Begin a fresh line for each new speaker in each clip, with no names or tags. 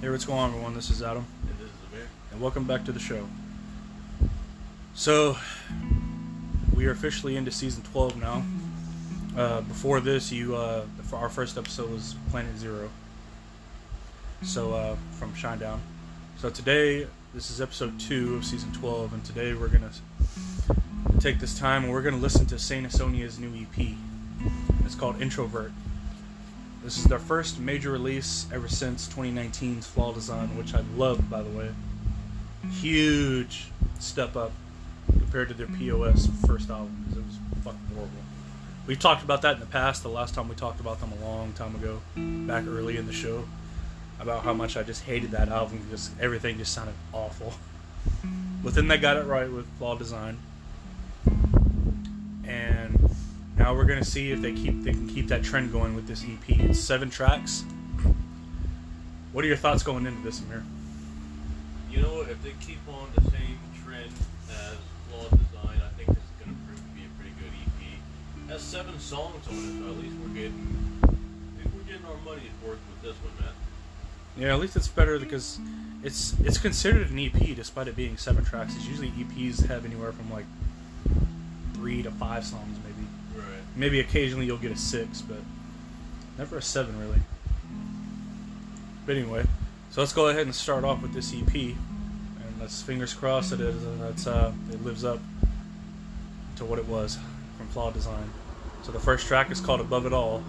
Hey, what's going on, everyone? This is Adam,
And this is Amir.
and welcome back to the show. So, we are officially into season 12 now. Uh, before this, you uh, for our first episode was Planet Zero. So, uh, from Shinedown. So today, this is episode two of season 12, and today we're gonna take this time and we're gonna listen to Saint Asonia's new EP. It's called Introvert. This is their first major release ever since 2019's Flawed Design, which I loved, by the way. Huge step up compared to their POS first album because it was fucking horrible. We've talked about that in the past. The last time we talked about them a long time ago, back early in the show, about how much I just hated that album because everything just sounded awful. But then they got it right with Flawed Design, and now we're gonna see if they keep they can keep that trend going with this EP. It's seven tracks. What are your thoughts going into this, Amir?
You know, if they keep on the same trend as Flawed Design, I think this is going to prove to be a pretty good EP. It has seven songs on it, so at least we're getting, we're getting our money's worth with this one, man.
Yeah, at least it's better because it's it's considered an EP despite it being seven tracks. It's usually EPs have anywhere from like three to five songs, maybe.
Right.
Maybe occasionally you'll get a six, but never a seven really. But anyway, so let's go ahead and start off with this EP, and let's fingers crossed that it that's uh, it lives up to what it was from Flawed Design. So the first track is called Above It All,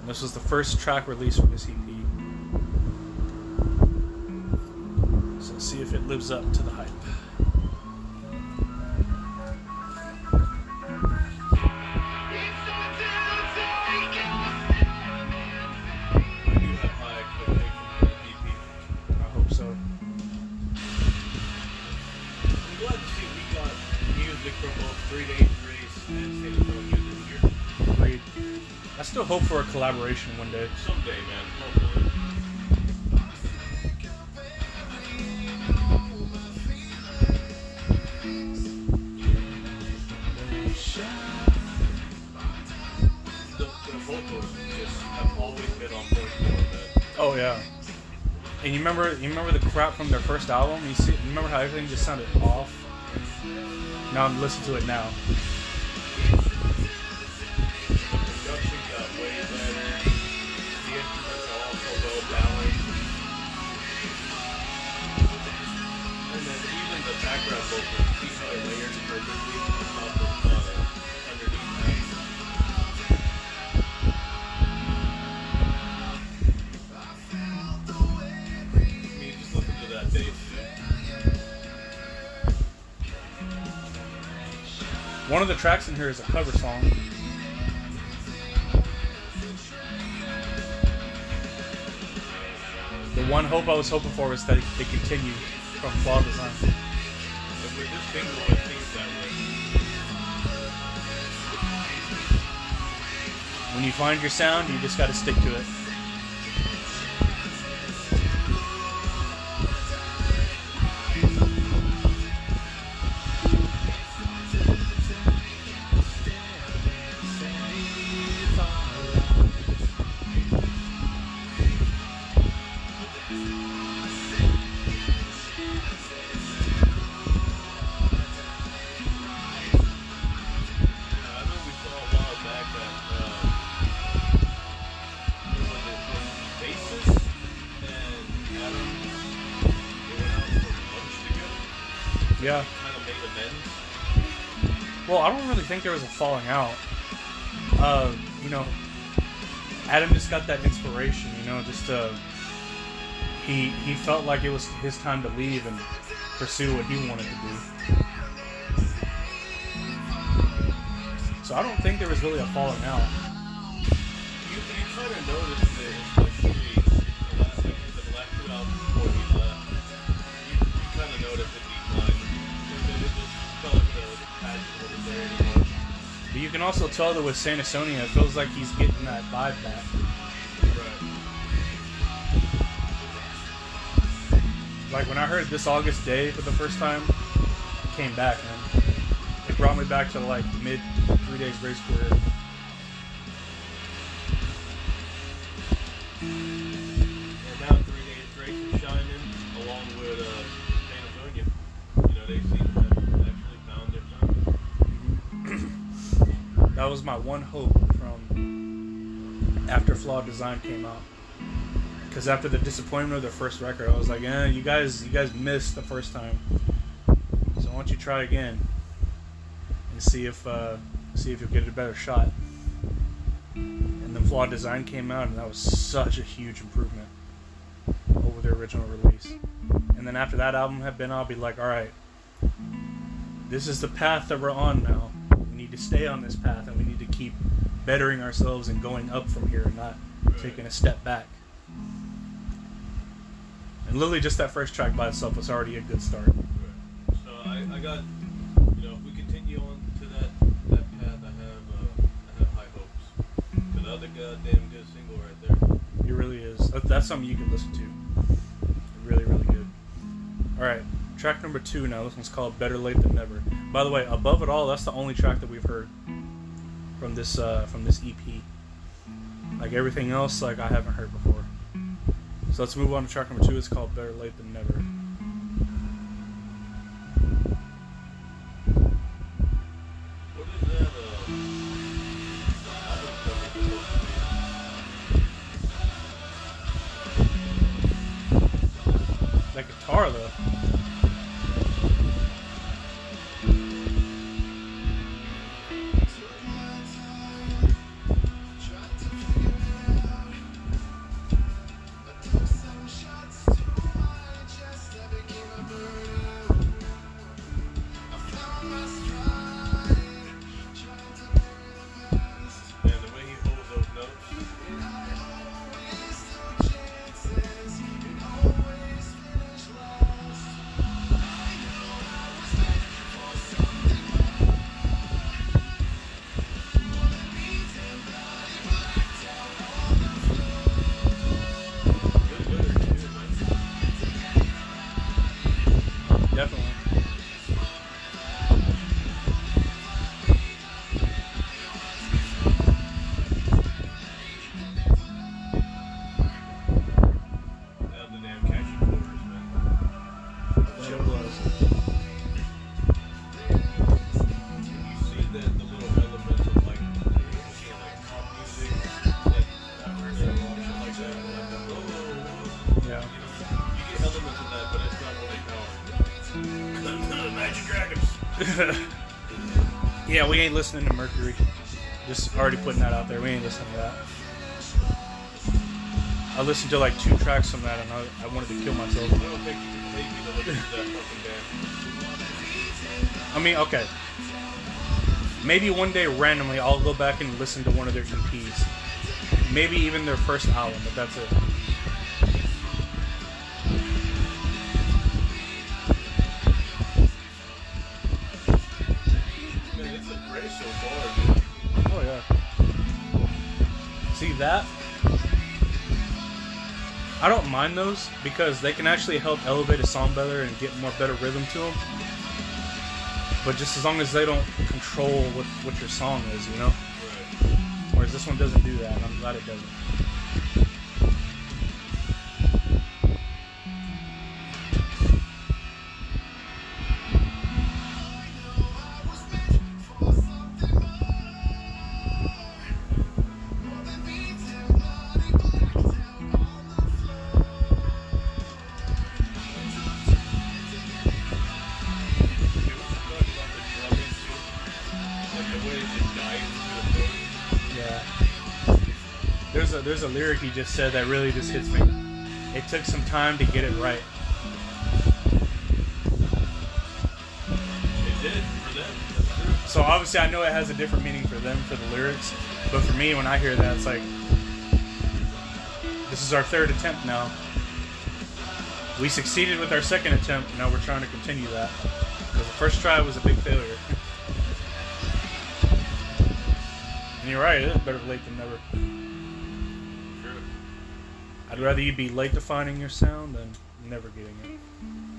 and this was the first track released from this EP. So see if it lives up to the hype. Hope for a collaboration one day.
Someday, man. Hopefully. The, the vocals just have always been on point for that.
Oh yeah. And you remember you remember the crap from their first album? You see you remember how everything just sounded off? Now I'm listening to it now. One of the tracks in here is a cover song. The one hope I was hoping for was that they continue from Flawed Design. When you find your sound, you just gotta stick to it. Think there was a falling out. Uh, you know, Adam just got that inspiration. You know, just uh, he he felt like it was his time to leave and pursue what he wanted to do. So I don't think there was really a falling out.
You, you of noticed you
can also tell that with Sonia, it feels like he's getting that vibe back. Like when I heard this August Day for the first time, it came back, man. It brought me back to like mid Three Days Grace career. That was my one hope from after Flawed Design came out. Because after the disappointment of their first record, I was like, eh, you guys, you guys missed the first time. So why don't you try again and see if uh, see if you'll get a better shot. And then Flawed Design came out, and that was such a huge improvement over their original release. And then after that album had been, I'll be like, all right, this is the path that we're on now. To stay on this path, and we need to keep bettering ourselves and going up from here, and not
Right.
taking a step back. And literally, just that first track by itself was already a good start.
Right. So I, I got, you know, if we continue on to that that path, I have uh, I have high hopes. Cause the other goddamn good single right there.
It really is. That- That's something you can listen to. Really, really good. All right, track number two now. This one's called "Better Late Than Never." By the way, above it all, that's the only track that we've heard from this uh, from this EP. Like everything else, like I haven't heard before. So let's move on to track number two. It's called "Better Late Than Never."
That
guitar though. Ain't listening to Mercury. Just already putting that out there. We ain't listening to that. I listened to like two tracks from that, and I, I wanted to kill myself.
I
mean, okay. Maybe one day randomly I'll go back and listen to one of their EPs. Maybe even their first album, but that's it. That? I don't mind those because they can actually help elevate a song better and get more better rhythm to them. But just as long as they don't control what, what your song is, you know. Whereas this one doesn't do that, and I'm glad it doesn't. There's a lyric he just said that really just hits me. It took some time to get it right.
It did for them. That's true.
So obviously I know it has a different meaning for them for the lyrics, but for me when I hear that it's like this is our third attempt now. We succeeded with our second attempt, now we're trying to continue that. Because the first try was a big failure. and you're right, it is better late than never. I'd rather you be late to finding your sound than never getting it.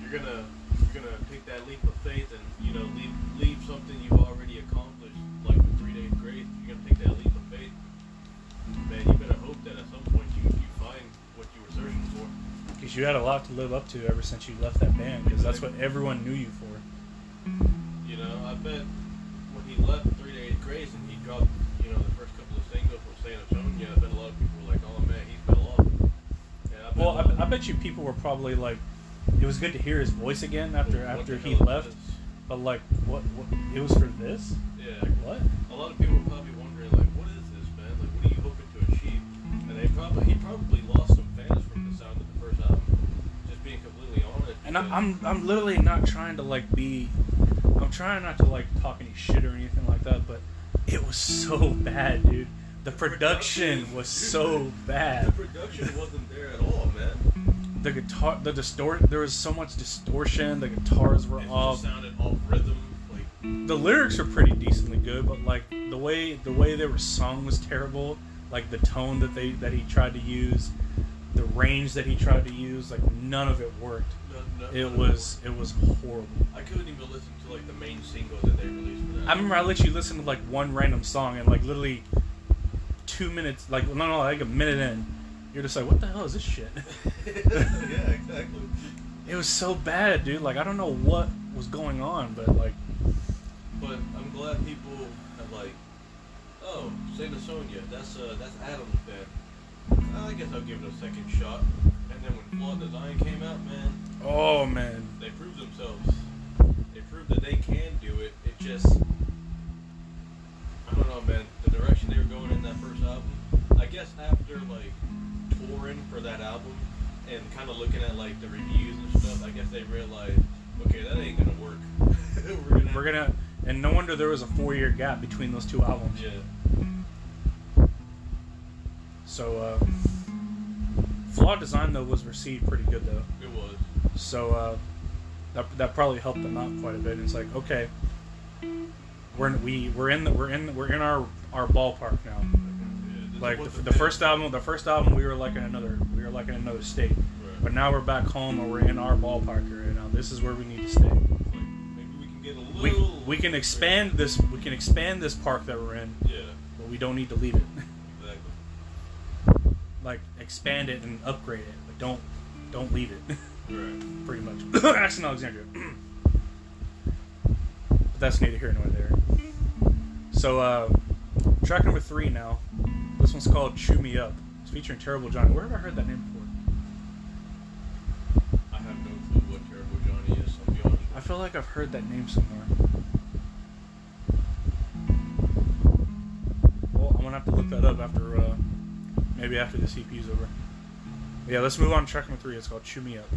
You're gonna you're gonna take that leap of faith and you know leave leave something you've already accomplished, like with three days grace. You're gonna take that leap of faith. Man, you better hope that at some point you, you find what you were searching for.
Because you had a lot to live up to ever since you left that band, because that's what everyone knew you for.
You know, I bet when he left Three Days Grace and he dropped
I I, bet you people were probably like, it was good to hear his voice again after after he left. But like, what, what? It was for this?
Yeah.
Like what?
A lot of people are probably wondering, like, what is this, man? Like, what are you hoping to achieve? And they probably he probably lost some fans from the sound of the first album. Just being completely honest.
And I'm, I'm I'm literally not trying to like be, I'm trying not to like talk any shit or anything like that. But it was so bad, dude. The production was so bad.
the production wasn't there at all, man.
The guitar, the distort, there was so much distortion. The guitars were
It
off.
sounded off rhythm. Like,
the lyrics are pretty decently good, but like the way the way they were sung was terrible. Like the tone that they that he tried to use, the range that he tried to use, like none of it worked.
no, no,
It was it was horrible.
I couldn't even listen to like the main single that they released.
I remember I let you listen to like one random song and like literally two minutes, like no no like a minute in, you're just like what the hell is this shit?
yeah, exactly.
It was so bad, dude. Like I don't know what was going on, but like
But I'm glad people have like, oh, Saint Asonia, that's uh, that's Adam's band. I guess I'll give it a second shot. And then when Flawed Design came out, man,
oh man,
they proved themselves. They proved that they can do it. It just, I don't know, man. The direction they were going in that first album. I guess after like touring for that album and kind of looking at like the reviews and stuff, I guess they realized, okay, that ain't gonna work. we're gonna.
we're gonna and no wonder there was a four year gap between those two albums.
Yeah.
So, uh, Flawed Design though was received pretty good though.
It was.
So uh, that that probably helped them out quite a bit. It's like okay, we're in, we we're in the, we're in we're in our our ballpark now.
Yeah,
Like the, the first album, the first album we were like in another we were like in another state,
Right.
but now we're back home and we're in our ballpark area now. This is where we need to stay.
Like, maybe we can get a
We
little.
we can expand this we can expand this park that we're in,
Yeah,
but we don't need to leave it.
exactly.
like expand it and upgrade it, but don't don't leave it.
Right.
pretty much. Asking Alexandria. but that's neither here nor there. So, uh, track number three now. This one's called Chew Me Up. It's featuring Terrible Johnny. Where have I heard that name before?
I have no clue what Terrible Johnny is. I'll be honest.
I feel like I've heard that name somewhere. Well, I'm gonna have to look that up after, uh, maybe after this EP's over. Yeah, let's move on to track number three. It's called Chew Me Up.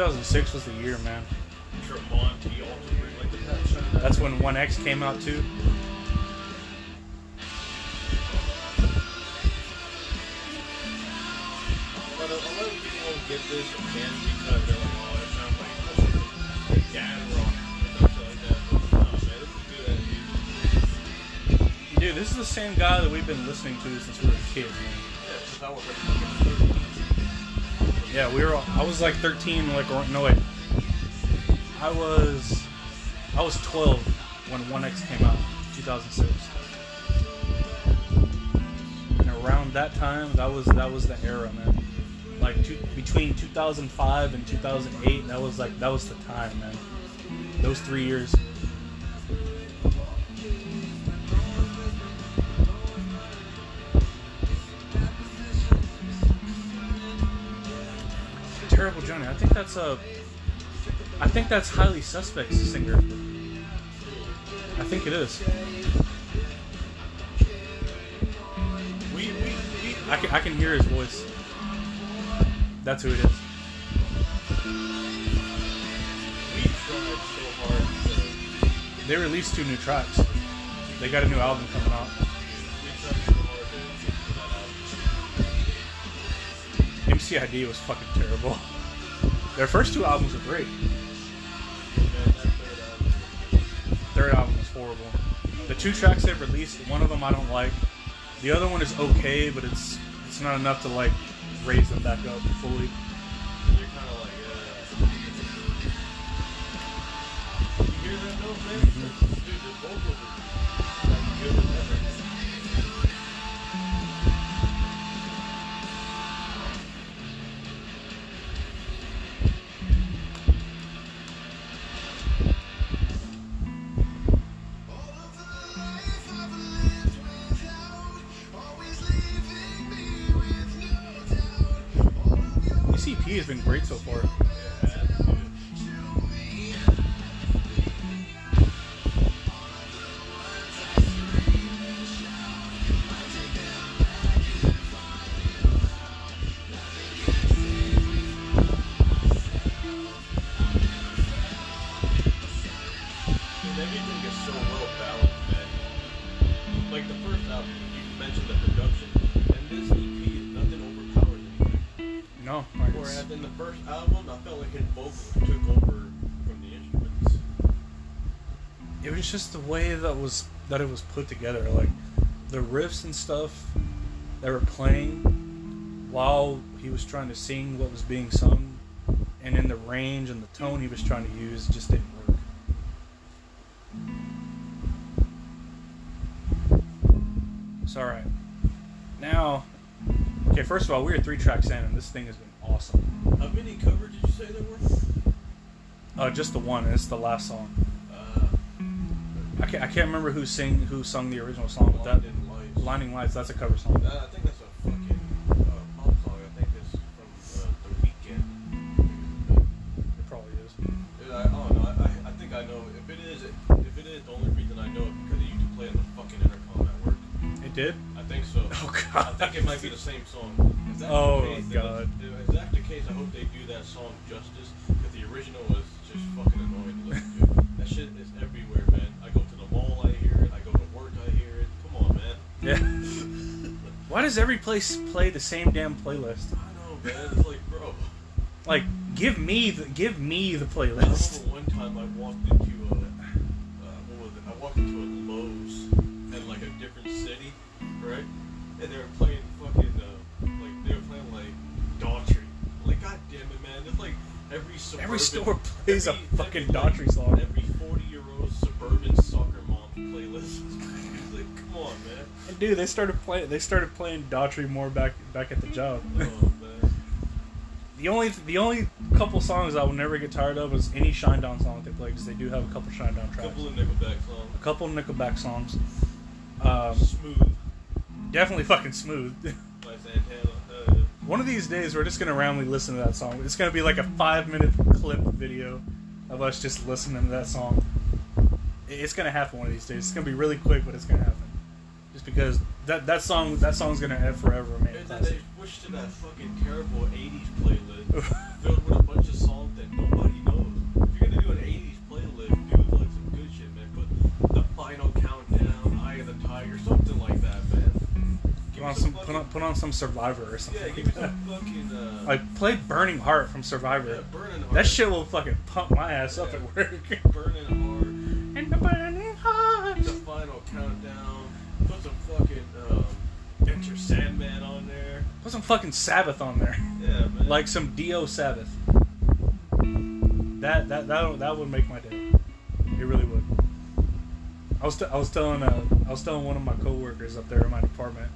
2006
was the year, man. That's when One-X came out too.
But a, lot of people won't get this again because they're like, oh, it sounds like this is.
Dude, this is the same guy that we've been listening to since we were kids, man.
Yeah,
Yeah, we were. I was like 13. Like, no wait, I was, I was 12 when One-X came out, 2006. And around that time, that was that was the era, man. Like two, between 2005 and 2008, that was like that was the time, man. Those three years. I think that's a. I think that's highly suspect singer. I think it is.
We, we, we,
I, can, I can hear his voice. That's who it is. They released two new tracks. They got a new album coming out. MCID was fucking terrible. Their first two albums were great.
Third album.
Was horrible. The two tracks they've released, one of them I don't like. The other one is okay, but it's it's not enough to like raise them back up fully.
You're
Great so far. Just the way that was that it was put together like the riffs and stuff that were playing while he was trying to sing what was being sung and in the range and the tone he was trying to use just didn't work. So all right. Now okay first of all we are three tracks in and this thing has been awesome.
How many covers did you say there were?
uh, just the one and it's the last song I can't, I can't remember who sing who sung the original song but that
Blinding Lights.
Blinding Lights that's a cover song
That- I think that's a fucking uh, pop song. I think it's from uh, The Weeknd.
It probably is.
I, I don't know. I, I, I think I know. If it is, if it is, the only reason I know it because it used to play on the fucking intercom at work.
It did?
I think so.
Oh, god.
I think it might be the same song. If that's
Oh,
the case,
God.
If if that's the case, I hope they do that song justice
every place play the same damn playlist?
I know, man. It's like, bro.
Like, give me the give me the
I
playlist.
remember one time I walked into a, uh, what was it? I walked into a Lowe's in like a different city, right? And they were playing fucking, uh, like they were playing like Daughtry. Like, god damn it, man! It's like every suburban,
Every store plays a fucking
every,
Daughtry song.
Every
dude, they started playing they started playing Daughtry more back back at the job.
Oh
the only the only couple songs I will never get tired of is any Shinedown song that they play because they do have a couple Shinedown
A
tracks.
couple of Nickelback songs.
A couple Nickelback songs. Um,
Smooth
definitely fucking smooth.
Santana. Uh,
One of these days, we're just gonna randomly listen to that song. It's gonna be like a five-minute clip video of us just listening to that song. It's gonna happen one of these days. It's gonna be really quick, but it's gonna happen. Just because that that song that song's gonna have forever remain a
And then they switched to that fucking terrible 80s playlist filled with a bunch of songs that nobody knows. If you're gonna do an 80s playlist, do like some good shit, man. Put the final countdown, Eye of the Tiger, something like that, man. Give
Put on
me
some
fucking,
put on, put on some Survivor or something.
Yeah,
like
give me
that.
some fucking uh
Like play Burning Heart from Survivor.
yeah, burning heart.
that shit will fucking pump my ass up
Yeah.
at work.
burning heart.
and the burning heart.
The final countdown. Put some fucking um Enter Sandman on there.
Put some fucking Sabbath on there.
Yeah, man.
like some Dio Sabbath. That that that that would make my day. It really would. I was t- I was telling uh, I was telling one of my coworkers up there in my department.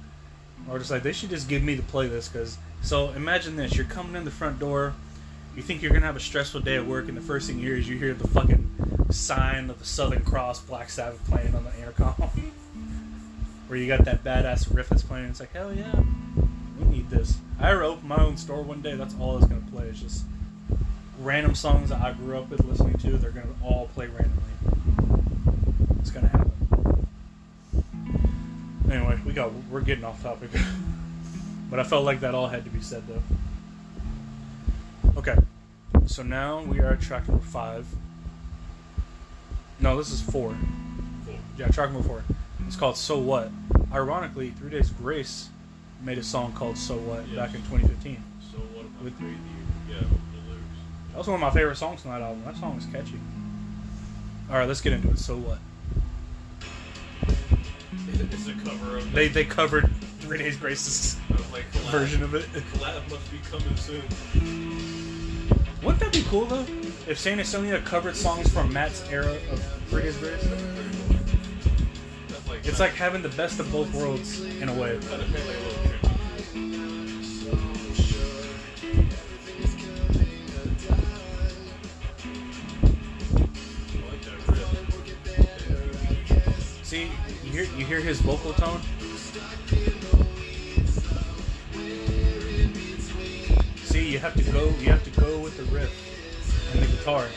I was just like they should just give me the playlist because so imagine this: you're coming in the front door, you think you're gonna have a stressful day at work, and the first thing you hear is you hear the fucking sign of the Southern Cross Black Sabbath playing on the intercom. Where you got that badass riff that's playing, it's like hell yeah, we need this. I ever open my own store one day, that's all it's gonna play. It's just random songs that I grew up with listening to. They're gonna all play randomly. It's gonna happen. Anyway, we got we're getting off topic, but I felt like that all had to be said though. Okay, so now we are at track number five. No, this is four. Yeah, track number four. It's called "So What." Ironically, Three Days Grace made a song called "So What"
Yes.
back in 2015.
So what
With-
crazy. Yeah, with the lyrics.
That was one of my favorite songs on that album. That song is catchy. All right, let's get into it. So what?
It's a cover of
They they covered Three Days Grace's
like collab,
version of it.
Collab must be coming soon.
Wouldn't that be cool though? If Saint Asonia covered songs from Matt's era of Three Days Grace? It's like having the best of both worlds in a way. See, you hear you hear his vocal tone. See, you have to go you have to go with the riff and the guitar.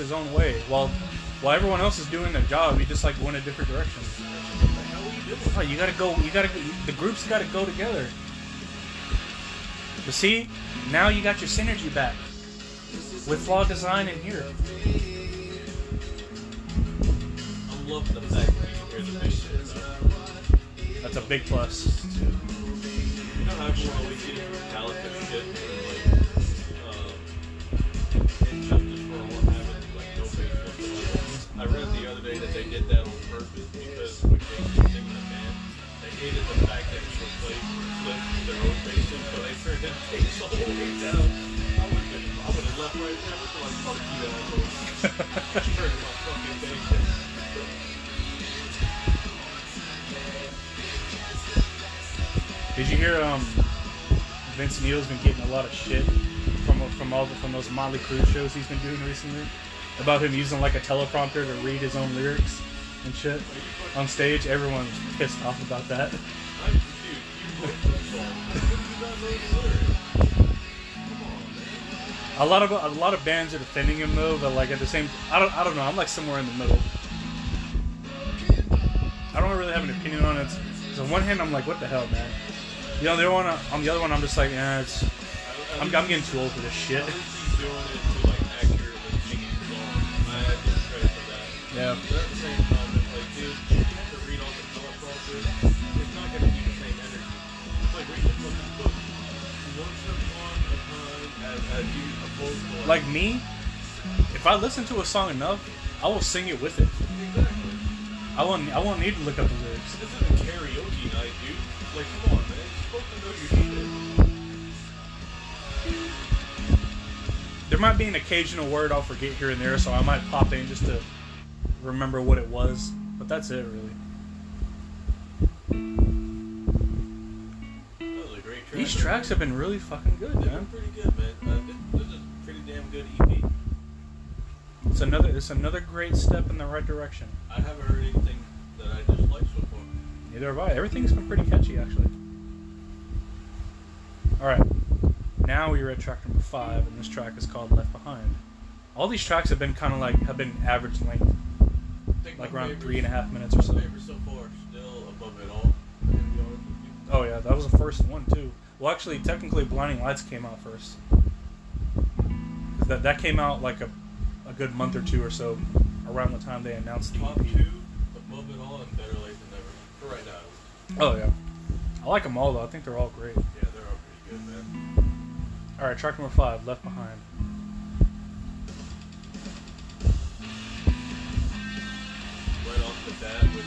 His own way while while everyone else is doing their job. He just like went a different direction.
What the hell you?
Oh, you gotta go. You gotta. The groups gotta go together. But see, now you got your synergy back with flawed design in here.
I love the fact that you hear the bass.
That's a big plus.
You know how everyone always gets Metallica shit the fact that he would play flips with their own basses, so they turned his bass all the way down. I would have I would have left right there. I was like, fuck you, my fucking down.
Did you hear? Um, Vince Neil's been getting a lot of shit from from all the, from those Motley Crue shows he's been doing recently about him using like a teleprompter to read his own lyrics and shit on stage. Everyone's pissed off about that.
I'm confused. You wrote this song. How could you not know the lyrics? Come on, man.
A lot of a lot of bands are defending him though, but like at the same, I don't I don't know. I'm like somewhere in the middle. I don't really have an opinion on it. So on one hand, I'm like, what the hell, man? You know, the other one, on the other one, I'm just like, eh, it's. I'm, I'm getting too old for this shit.
At Like
me, if I listen to a song enough, I will sing it with it.
exactly.
I won't. I won't need to look up the lyrics.
This isn't karaoke night, dude. Like, come on, man. You're supposed to know your.
There might be an occasional word I'll forget here and there, so I might pop in just to remember what it was. But that's it, really. These tracks have been really fucking good,
They've
man.
pretty good, man. Uh, this, is a pretty damn good EP.
It's another. It's another great step in the right direction.
I haven't heard anything that I dislike so far.
Neither have I. Everything's been pretty catchy, actually. All right, now we are at track number five, and this track is called "Left Behind." All these tracks have been kind of like have been average length, like around three and a half minutes or so.
My favorite so far still above it all. To be honest with you.
Oh yeah, that was the first one too. Well, actually, technically, Blinding Lights came out first. 'Cause that that came out like a a good month or two or so around the time they announced the
Top
EP.
two, above it all, and better late than never. For right now.
Oh yeah, I like them all though. I think they're all great.
Yeah, they're all pretty good, man.
All right, track number five, Left Behind.
Right off the bat with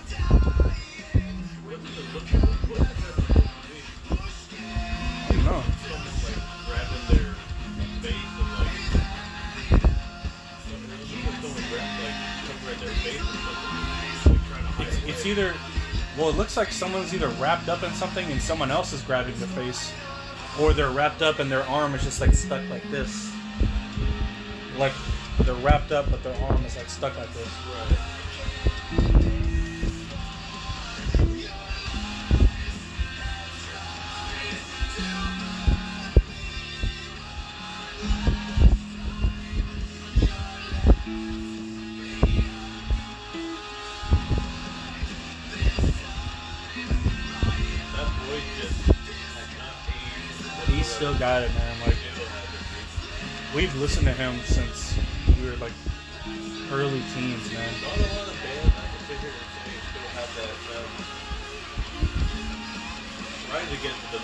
It's,
either, well, it looks like someone's either wrapped up in something and someone else is grabbing their face, or they're wrapped up and their arm is just like stuck like this. Like they're wrapped up, but their arm is like stuck like this.
Right.
Listened to him since we were like early teens, man.
dude. Not a lot of bands I can sit here and say still have that sound. Rise Against is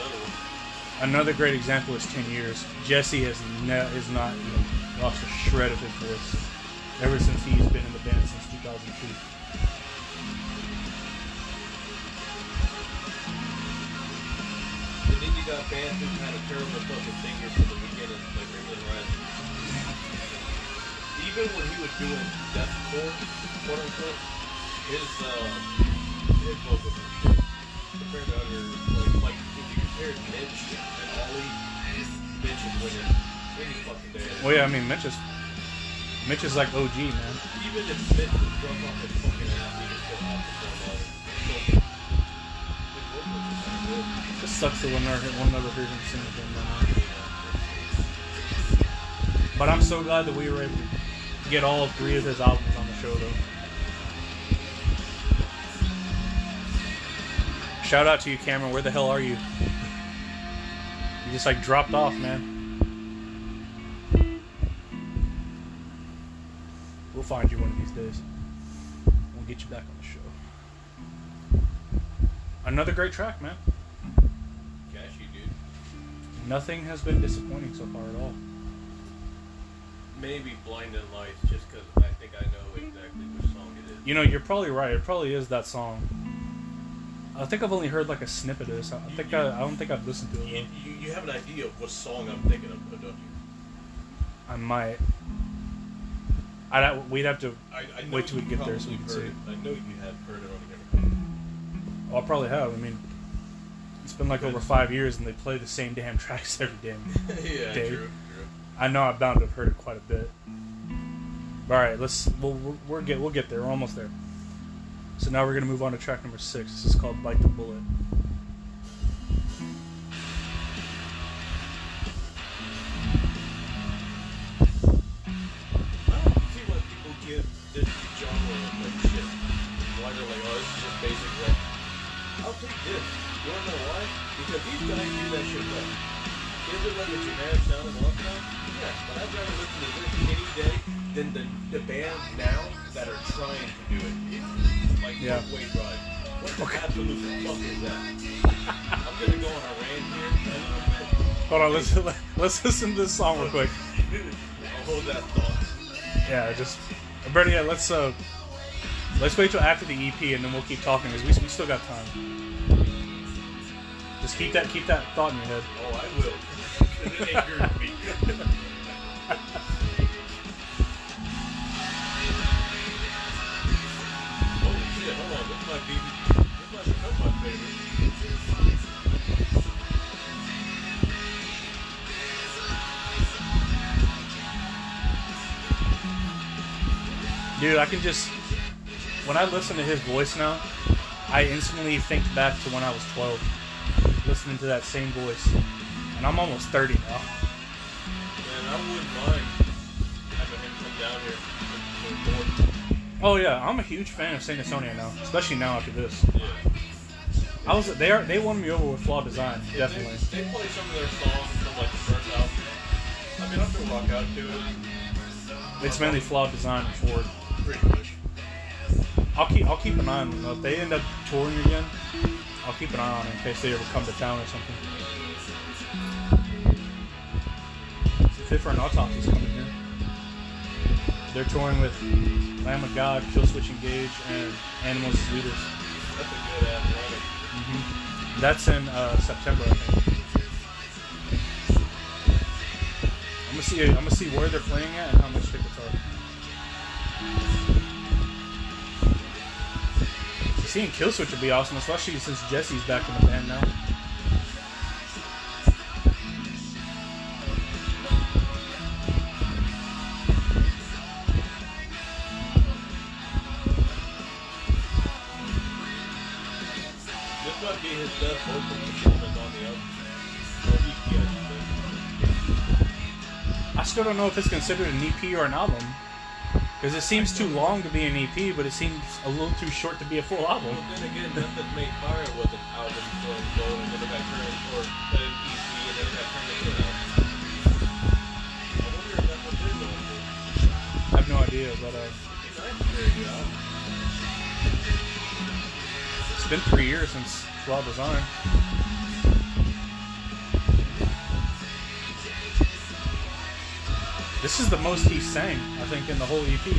another great example is Ten Years. Jesse has ne- has not even lost a shred of his voice ever since he's been in the band since 2002.
And then you got bands who had a terrible fucking singers from the beginning, like Ringling Rise. Even when he was doing deathcore, quote unquote, his uh, his vocals were shit. Compared to other, like, like if you compare Mitch and Ollie, Mitch is winning any fucking day.
Well, yeah, I mean Mitch is Mitch is like OG, man.
Even if Mitch was drunk off his fucking ass, he could still outperform Ollie. His vocals are kind of good.
It just sucks that we'll never, we'll never hear him sing again. But I'm so glad that we were able to get all three of his albums on the show, though. Shout out to you, Cameron. Where the hell are you? You just like dropped off, man. We'll find you one of these days. We'll get you back on the show. Another great track, man.
Cashy, dude.
Nothing has been disappointing so far at all.
Maybe Blinding Lights, just because I think I know exactly which song it is.
You know, you're probably right. It probably is that song. I think I've only heard like a snippet of this. I think I, I don't think I've listened to it.
You, you, you have an idea of what song I'm thinking of, don't you?
I might. I'd, we'd have to.
I, I
Wait till we get there so we can see.
it. I know you have heard it on the oh,
Well, I probably have. I mean, it's been like over five years, and they play the same damn tracks every damn.
yeah, true, true.
I know I'm bound to have heard it quite a bit. All right, let's. We'll, we're, get. We'll get there. We're almost there. So now we're gonna move on to track number six. This is called "Bite the Bullet."
I? Because these guys do that shit right. Is it like a generic sound of I'd rather listen to this any day than the, the bands now that are trying to do it. Like
Yeah.
Way Drive. What the absolute fuck is that? I'm gonna go on a rant here in a little bit.
Hold on. Let's let's listen to this song real quick.
I'll hold that thought.
Yeah, just. Bernie, yeah, let's uh, let's wait till after the EP, and then we'll keep talking because we, we still got time. Just keep that keep that thought in your head.
Oh, I will.
Dude, I can just when I listen to his voice now, I instantly think back to when I was 12, listening to that same voice, and I'm almost 30 now.
Man, I wouldn't mind having him come down here.
Oh yeah, I'm a huge fan of Saint Asonia now, especially now after this.
Yeah.
I was they are they won me over with Flawed Design,
Yeah,
definitely.
They, they play some of their songs from like the first album. I mean, I can rock out to it.
It's mainly flawed design and Ford.
Pretty much.
I'll keep I'll keep an eye on them. If they end up touring again, I'll keep an eye on them in case they ever come to town or something. Fit for an autopsy's coming here. They're touring with Lamb of God, Killswitch Engage, and Animals as leaders.
That's a good ass lineup.
That's in uh, September, I think. I'm gonna see. I'm gonna see where they're playing at and how much tickets are. Seeing Killswitch would be awesome, especially since Jesse's back in the band now.
This might be his best vocal performance on the album. Or EP, I should say.
I still don't know if it's considered an EP or an album, because it seems too long to be an EP, but it seems a little too short to be a full album.
Well, then again, Method Made Fire was an album so and so, and then it got turned or an EP, and then it got turned into an album. I wonder if that's what they're going for.
I have no idea, but uh,
It's actually a very good album.
it's been three years since Flawed Design. This is the most he sang, I think, in the whole EP.
The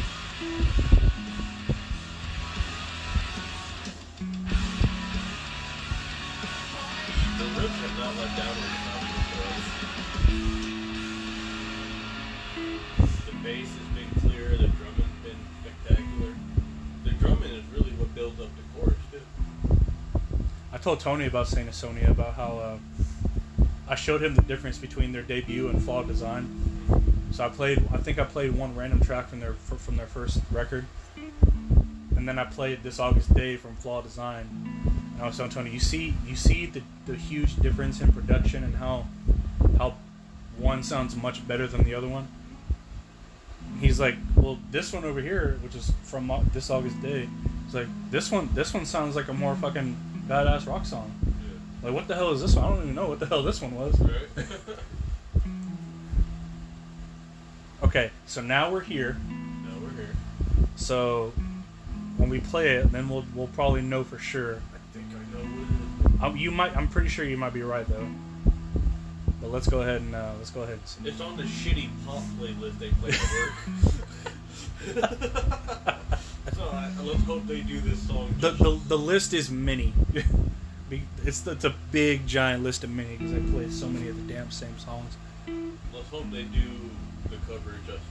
riffs have not let down on this album whatsoever. The bass has been clear, the drumming's been spectacular. The drumming is really what builds up the chorus, too.
I told Tony about Saint Asonia about how uh, I showed him the difference between their debut and Flawed Design. So I played. I think I played one random track from their from their first record, and then I played this August Day from Flawed Design. And I was telling Tony, you see, you see the, the huge difference in production and how how one sounds much better than the other one. He's like, well, this one over here, which is from this August Day, it's like this one. This one sounds like a more fucking badass rock song. Like, what the hell is this one? I don't even know what the hell this one was.
Right?
Okay, so now we're here.
now we're here.
So when we play it, then we'll we'll probably know for sure.
I think I know what it
Um, you might. I'm pretty sure you might be right though. But let's go ahead and uh, let's go ahead.
is. It's on the shitty pop playlist they play at work. so I, let's hope they do this song.
The the, the list is many. It's it's a big giant list of many because they play so many of the damn same songs.
Let's hope they do the cover justice.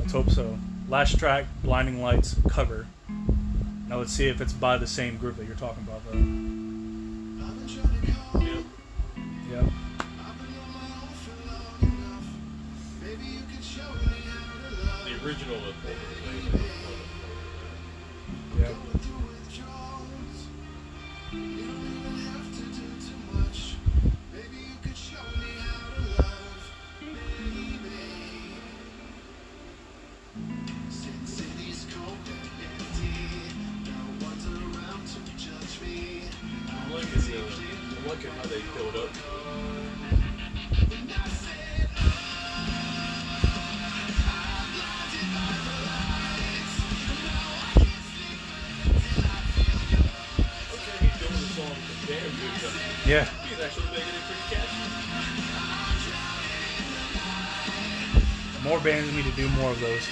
Let's hope so. Last track, Blinding Lights cover. Now let's see if it's by the same group that you're talking about though.
Yep.
Yep.
The original was.
Yep.
I'm liking how they build up. Okay, he's doing the song a damn good job.
Yeah.
He's actually making it pretty catchy.
More bands need to do more of those.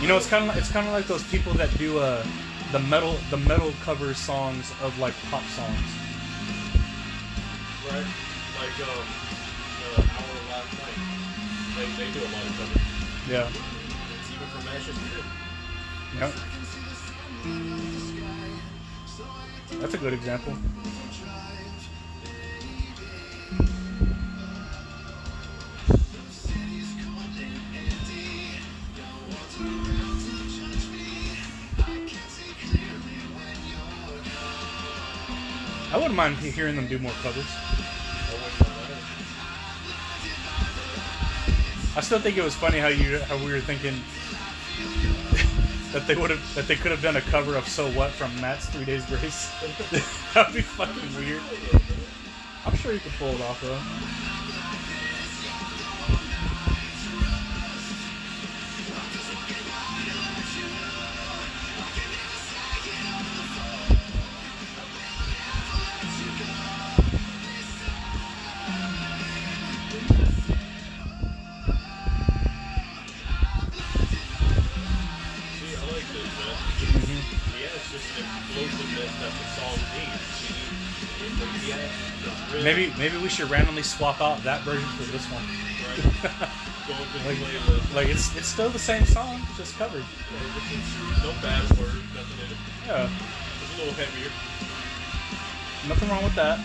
You know, it's kind of it's kind of like those people that do uh, the metal the metal cover songs of like pop songs.
Right? Like, um, uh, Our Last Night. They, they do a lot of covers.
Yeah.
Even from Ashes to
Yep. That's a good example. I wouldn't mind hearing them do more covers.
I
still think it was funny how you how we were thinking that they would have that they could have done a cover of "So What" from Matt's Three Days Grace. That'd be fucking weird. I'm sure you could pull it off though.
Explosiveness that the song needs. You need the beat, the
Maybe maybe we should randomly swap out that version for this one.
right? Go into the
like, like it's it's still the same song, just covered.
Yeah, no bad words, nothing in it.
Yeah,
It's a little heavier.
nothing wrong with that.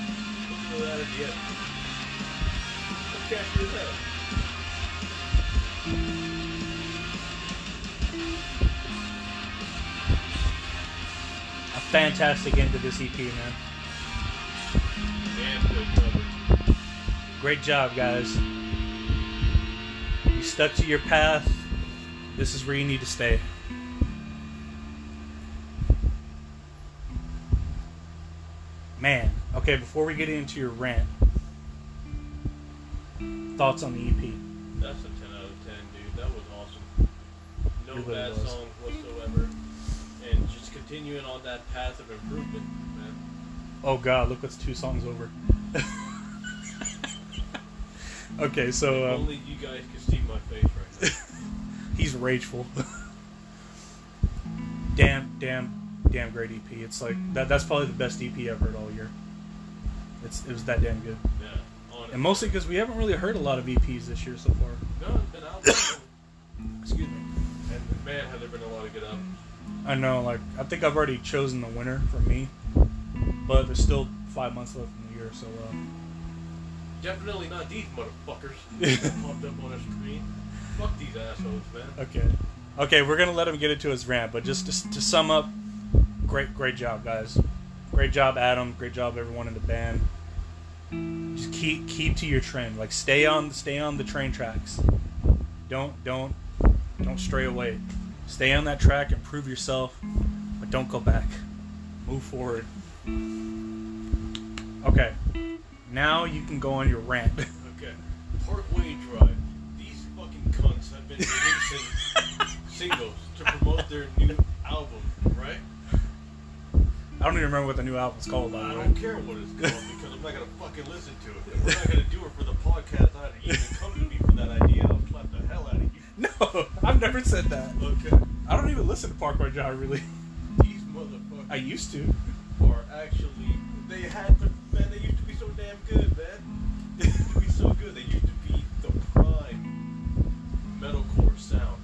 Fantastic end to this EP, man. Great job, guys. You stuck to your path. This is where you need to stay. Man, okay, before we get into your rant, thoughts on the EP?
That's a 10 out of 10, dude. That was awesome. No bad
was.
songs whatsoever. And just continuing on that path of improvement, man.
Oh god, look what's two songs over. okay, so um,
only you guys could see my face right now.
he's rageful. damn, damn, damn great EP. It's like that. That's probably the best EP I've heard all year. It's it was that damn good,
yeah, honestly.
and mostly because we haven't really heard a lot of EPs this year so far.
No, it's been out.
Excuse me.
and man, have there been a lot of good albums.
I know, like I think I've already chosen the winner for me, but there's still five months left in the year, so uh,
Definitely not these motherfuckers popped up on a screen. Fuck these assholes, man.
Okay. Okay, we're gonna let him get into his rant, but just to, to sum up, great, great job, guys. Great job, Adam. Great job, everyone in the band. Just keep keep to your trend. Like stay on stay on the train tracks. Don't don't don't stray away. Stay on that track, improve yourself, but don't go back. Move forward. Okay. Now you can go on your rant.
Okay. Parkway Drive. These fucking cunts have been releasing singles to promote their new album, right?
I don't even remember what the new album's called.
I don't care what it's called because I'm not gonna fucking listen to it. And we're not gonna do it for the podcast. You even come to me for that idea, I'll slap the hell out of you.
No, I've never said that.
Okay.
I don't even listen to Parkway Drive really.
These motherfuckers
I used to.
Or actually they had but man, they used to be so damn good, man. They used to be so good. They used to be the prime metalcore sound.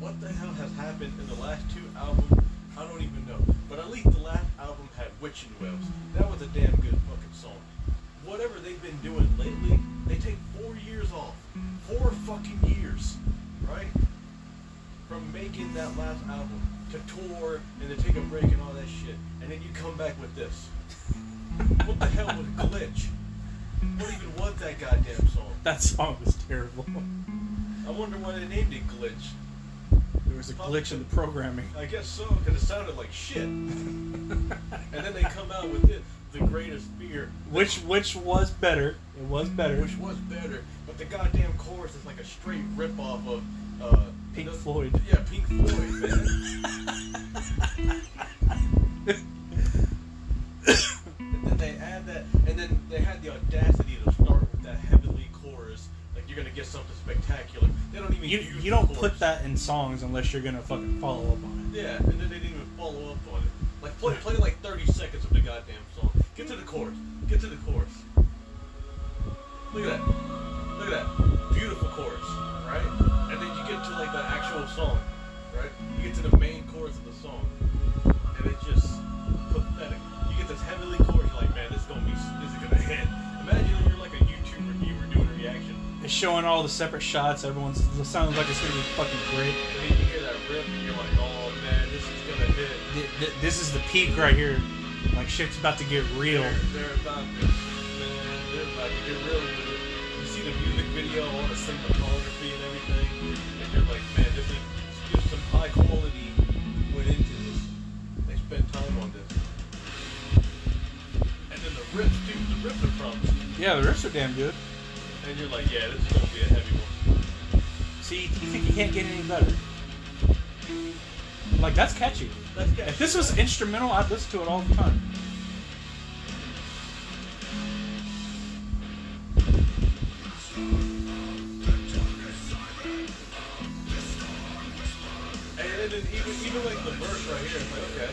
What the hell has happened in the last two albums? I don't even know. But at least the last album had Wishing Wells. That was a damn good fucking song. Whatever they've been doing lately, they take four years off. Four fucking years. Right? From making that last album to tour and to take a break and all that shit. And then you come back with this. What the hell was a Glitch? What even was that goddamn song?
That song was terrible.
I wonder why they named it Glitch.
There was a glitch in the programming.
I guess so, because it sounded like shit. and then they come out with it, The Greatest Fear.
Which which was better. It was better.
Which was better, but the goddamn chorus is like a straight rip off of uh,
Pink Floyd.
Yeah, Pink Floyd, man. and then they add that, and then they had the audacity to start with that heavenly chorus, like you're gonna get something spectacular. They don't even
You you don't
chorus.
put that in songs unless you're gonna fucking follow up on it.
Yeah, and then they didn't even follow up on it. Like play, play like 30 seconds of the goddamn song. Get to the chorus. Get to the chorus. Look at that. Look at that. Beautiful chorus, right? And then you get to like the actual song, right? You get to the main chorus of the song, and it's just pathetic. You get this heavily chorus, you're like, man, this is gonna be, this is gonna hit. Imagine if you're like a YouTuber and you were doing a reaction,
it. It's showing all the separate shots. Everyone's it sounds like it's gonna be fucking great.
and then you hear that riff, and you're like, oh man, this is gonna hit.
Th- th- This is the peak right here. Like shit's about to get real.
They're, they're about this, man. They're about to get real with it. You see the music video, all the cinematography and everything, and you're like, man, this is just some high quality went into this. They spent time on this. And then the riffs too, the riffs are promising.
Yeah, the riffs are damn good.
And you're like, yeah, this is gonna be a heavy one.
See, you think you can't get any better? Like that's catchy.
That's catchy.
If this was instrumental, I'd listen to it all the time.
And then even, even like the verse right here, it's like, okay.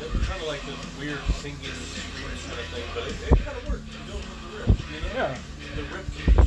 It's kind of like this weird singing kind of thing, but it, it kind of works. Goes with the riff, you know?
Yeah.
The riff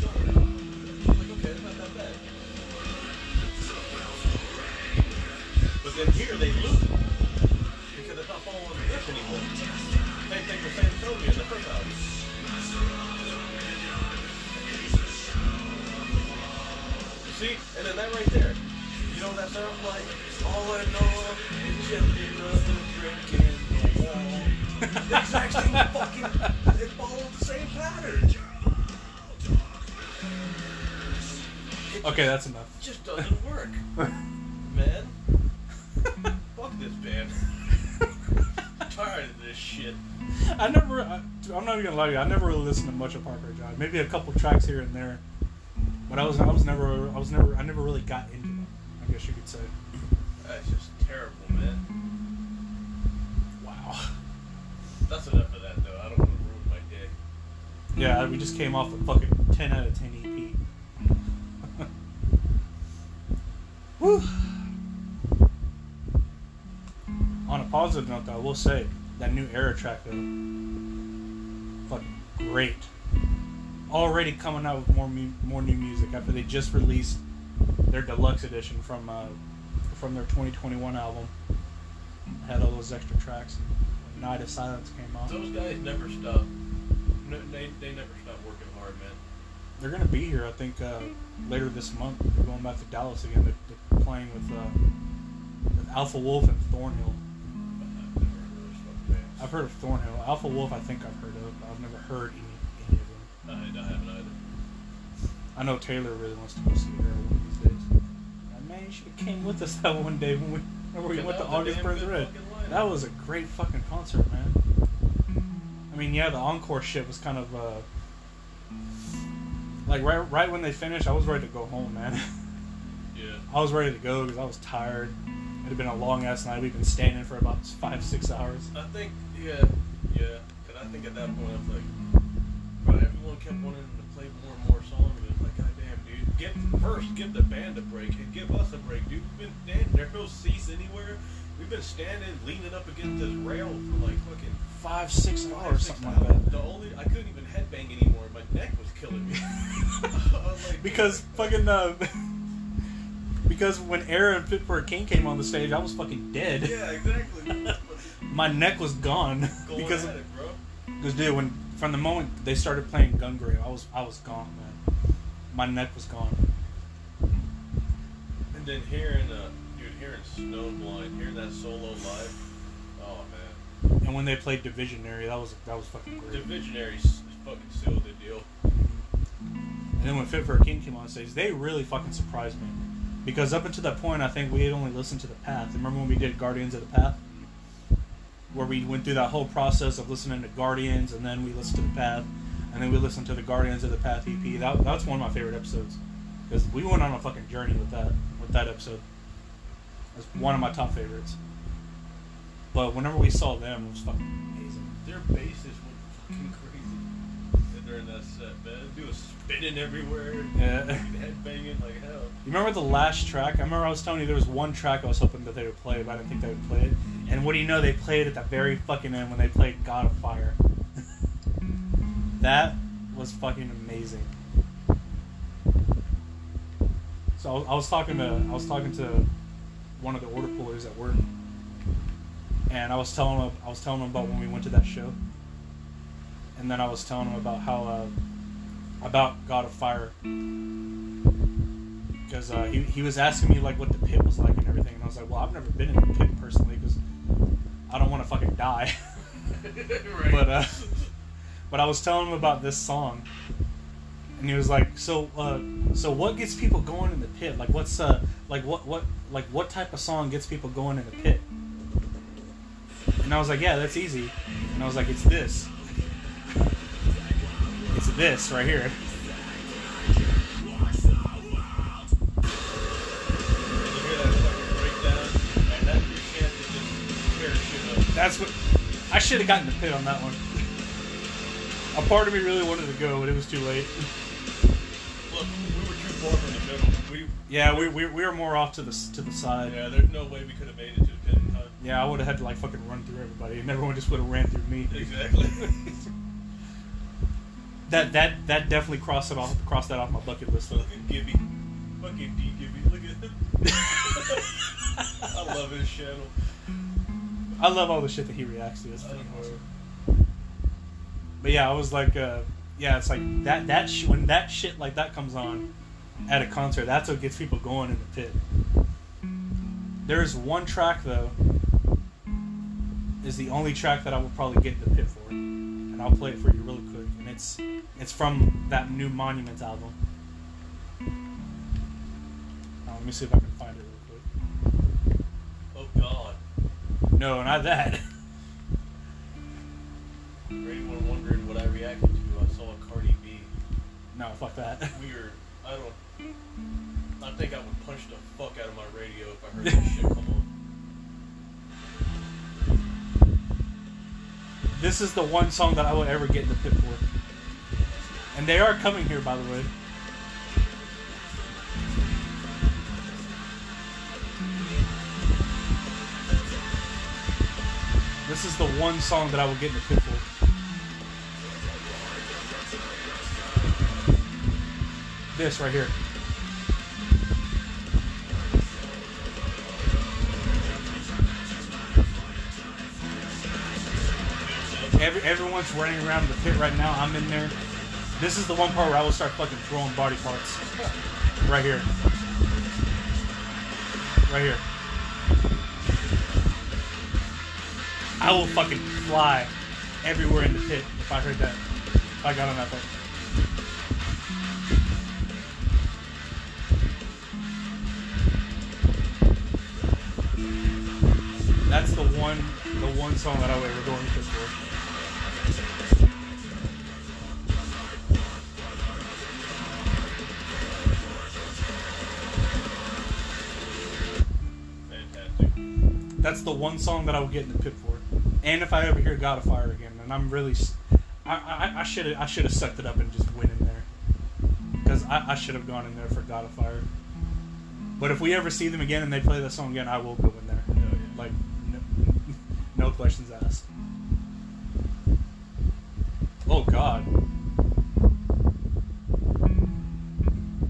a couple tracks here and there, but I was. I was never. I was never. I never really got into them. I guess you could say.
That's just terrible, man.
Wow.
That's enough of that, though. I don't want to ruin my day.
Yeah, we just came off a fucking 10 out of 10 EP. Whew. On a positive note, though, I will say that new Erra track, though, fucking great. Already coming out with more mu- more new music after they just released their deluxe edition from uh, from their 2021 album. Had all those extra tracks. And Night of Silence came out.
Those guys never stop. No, they, they never stop working hard, man.
They're gonna be here, I think, uh, later this month. They're going back to Dallas again. They're, they're playing with, uh, with Alpha Wolf and Thornhill.
I've never heard of those.
I've heard of Thornhill. Alpha Wolf, I think I've heard of. But I've never heard any, any of them.
I, I haven't either.
I know Taylor really wants to go see her one of these days. And man, you should have came with us that one day when we remember we went to August Burns Red. That was a great fucking concert, man. I mean, yeah, the encore shit was kind of uh, like right right when they finished, I was ready to go home, man.
Yeah.
I was ready to go because I was tired. It had been a long ass night. We've been standing for about five, six hours.
I think, yeah, yeah. Because I think at that point I was like, but everyone kept wanting to play more and more songs. And it's like, goddamn, dude, get first, give the band a break and give us a break, dude. We've been standing. There's no seats anywhere. We've been standing, leaning up against this rail for like fucking
Five, six
five,
hours,
six
something like
hours.
that.
The only I couldn't even headbang anymore. My neck was killing me. Like,
Because fucking uh, because when Erra and Fit for a King came on the stage, I was fucking dead.
yeah, exactly.
My neck was gone
Going
because
it, bro.
because dude, when from the moment they started playing Gungrave, I was I was gone, man. My neck was gone.
And then hearing, uh, dude, hearing Snowblood, hearing that solo live, oh man,
And when they played Divisionary, that was that was fucking great.
Divisionary is fucking sealed the deal.
And then when Fit for a King came on stage, they really fucking surprised me. Because up until that point, I think we had only listened to the Path. Remember when we did Guardians of the Path, where we went through that whole process of listening to Guardians, and then we listened to the Path, and then we listened to the Guardians of the Path EP. That that's one of my favorite episodes because we went on a fucking journey with that with that episode. That's one of my top favorites. But whenever we saw them, it was fucking amazing.
Their basses went fucking crazy during that set, man. Dude was spinning everywhere,
Yeah.
head banging like hell.
You remember the last track? I remember I was telling you there was one track I was hoping that they would play, but I didn't think they would play it. And what do you know? They played it at the very fucking end when they played God of Fire. That was fucking amazing. So I was, I was talking to I was talking to one of the order pullers at work, and I was telling him I was telling him about when we went to that show, and then I was telling him about how uh, about God of Fire because uh, he, he was asking me like what the pit was like and everything, and I was like, well, I've never been in the pit personally because I don't want to fucking die.
right.
but uh, but I was telling him about this song, and he was like, so uh, so what gets people going in the pit? Like what's uh like what what like what type of song gets people going in the pit? And I was like, yeah, that's easy. And I was like, it's this. It's this right here.
That's
what I should have gotten the pit on that one. A part of me really wanted to go, but it was too late.
Look, we were too far from the middle. We,
Yeah, we, we, we were more off to the to the side.
yeah, there's no way we could have made it to the pit in time.
Yeah, I would have had to like fucking run through everybody, and everyone just would have ran through me.
Exactly.
That that that definitely crossed it off crossed that off my bucket list though.
Look at Gibby. Fucking D Gibby. Look at him. I love his channel.
I love all the shit that he reacts to. Fucking
know.
awesome. But yeah, I was like, uh, yeah, it's like that. That sh- when that shit like that comes on at a concert, that's what gets people going in the pit. There is one track though, is the only track that I will probably get in the pit for, and I'll play it for you really quick. And it's it's from that new Monuments album. Now, let me see if I can find it real quick.
Oh God.
No, not that.
For anyone wondering what I reacted to, I saw a Cardi B.
No, fuck that.
Weird. I don't. I think I would punch the fuck out of my radio if I heard this shit come on.
This is the one song that I will ever get in the pit for. And they are coming here, by the way. This is the one song that I will get in the pit for. This right here. Every, everyone's running around the pit right now. I'm in there. This is the one part where I will start fucking throwing body parts. Right here. Right here. I will fucking fly everywhere in the pit if I heard that. If I got on that part. That's the one, the one song that I would ever go in the pit for.
Fantastic.
That's the one song that I will get in the pit for. And if I ever hear God of Fire again, and I'm really, I should have I should have sucked it up and just went in there because I, I should have gone in there for God of Fire. But if we ever see them again and they play that song again, I will go in there.
Hell yeah.
Like, no, no questions asked. Oh God.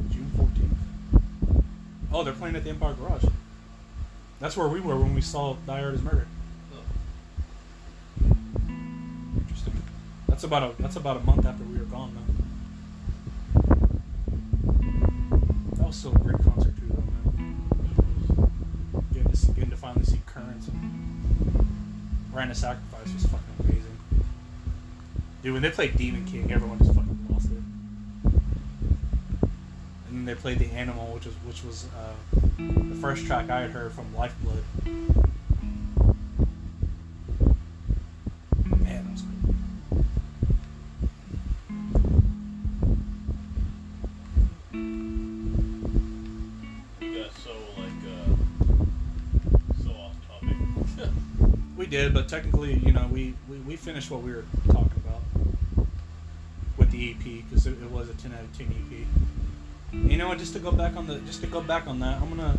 June fourteenth. Oh, they're playing at the Empire Garage. That's where we were when we saw Die Hard is Murder.
Oh,
Interesting. That's about a that's about a month after we were gone though. That was still a great concert too though, man. Getting to, getting to finally see Rhino Sacrifice was fucking amazing. Dude, when they played Demon King, everyone just fucking lost it. And then they played the Animal, which was which was uh, the first track I had heard from Lifeblood. Did, but technically, you know, we, we, we finished what we were talking about with the EP because it, it was a ten out of ten EP. You know what? Just to go back on the just to go back on that, I'm gonna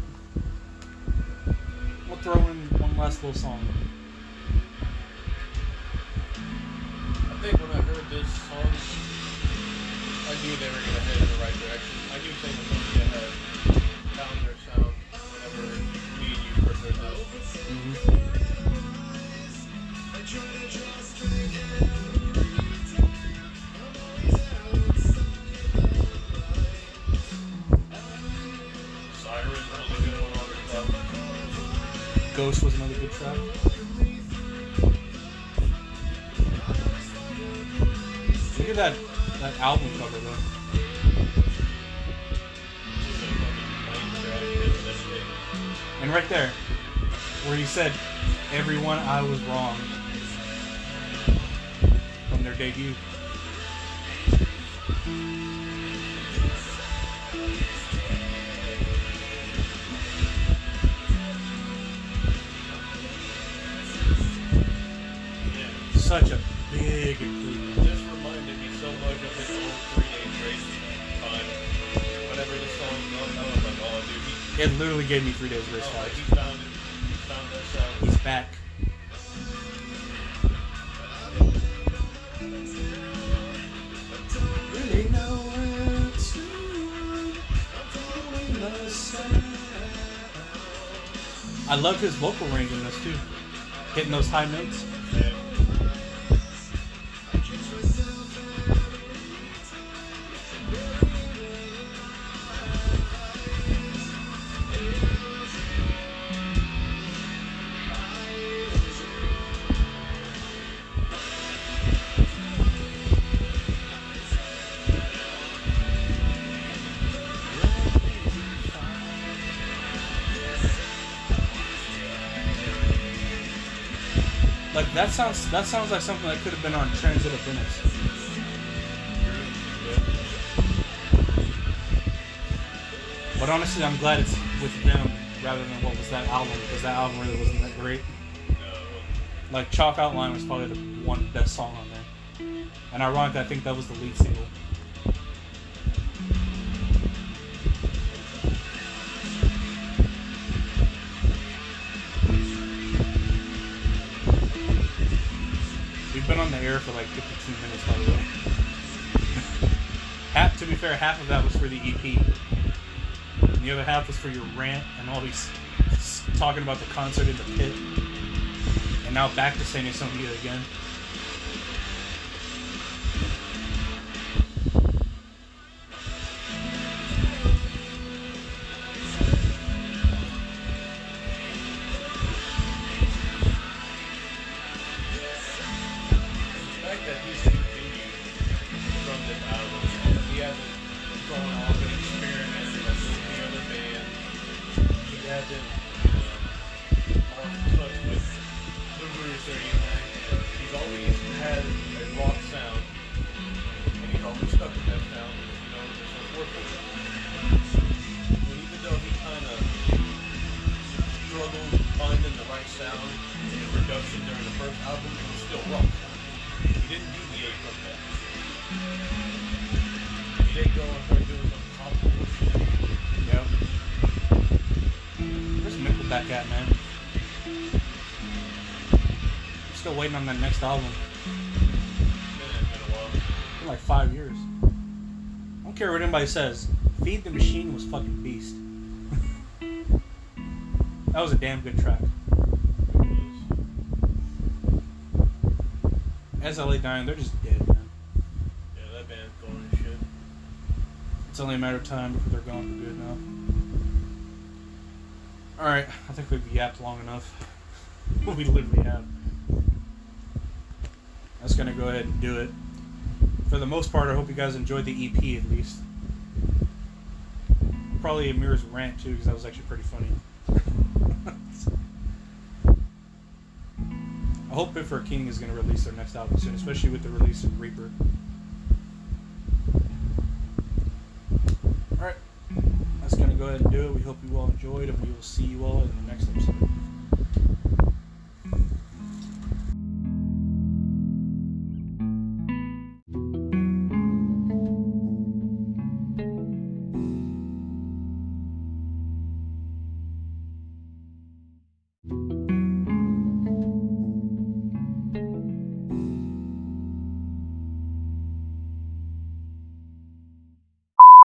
we'll throw in one last little song.
I think when I heard this song, I knew they were gonna head in the right direction. I knew Saint Asonia had found their sound whenever me and you first heard this. Siren
Ghost was another good track. Look at that that album cover though. And right there, where he said, "Everyone, I was wrong." Their debut. Such a big improvement.
This reminded me so much of his old Three Days Grace time. Whenever this song was on, I was like, oh, dude, he,
It literally gave me Three Days Grace
was oh,
like,
he found it. found that.
He's back. I love his vocal range in this too. Hitting those high notes. That sounds that sounds like something that could have been on Transit of Venus. But honestly, I'm glad it's with them rather than what was that album because that album really wasn't that great. Like Chalk Outline was probably the one best song on there. And ironically, I think that was the lead single. Fair, half of that was for the EP. And the other half was for your rant and all these talking about the concert in the pit. And now back to Saint Asonia again. Waiting on that next album.
Been.
For like five years. I don't care what anybody says. Feed the Machine was fucking beast. that was a damn good track. As I lay dying, they're just dead, man.
Yeah, that band's going to shit.
It's only a matter of time before they're gone for good now. Alright, I think we've yapped long enough. we literally have. That's gonna go ahead and do it. For the most part, I hope you guys enjoyed the EP at least. Probably Amir's rant too, because that was actually pretty funny. I hope Fit for a King is gonna release their next album soon, especially with the release of Reaper. Alright, that's gonna go ahead and do it. We hope you all enjoyed, and we will see you all in the next episode.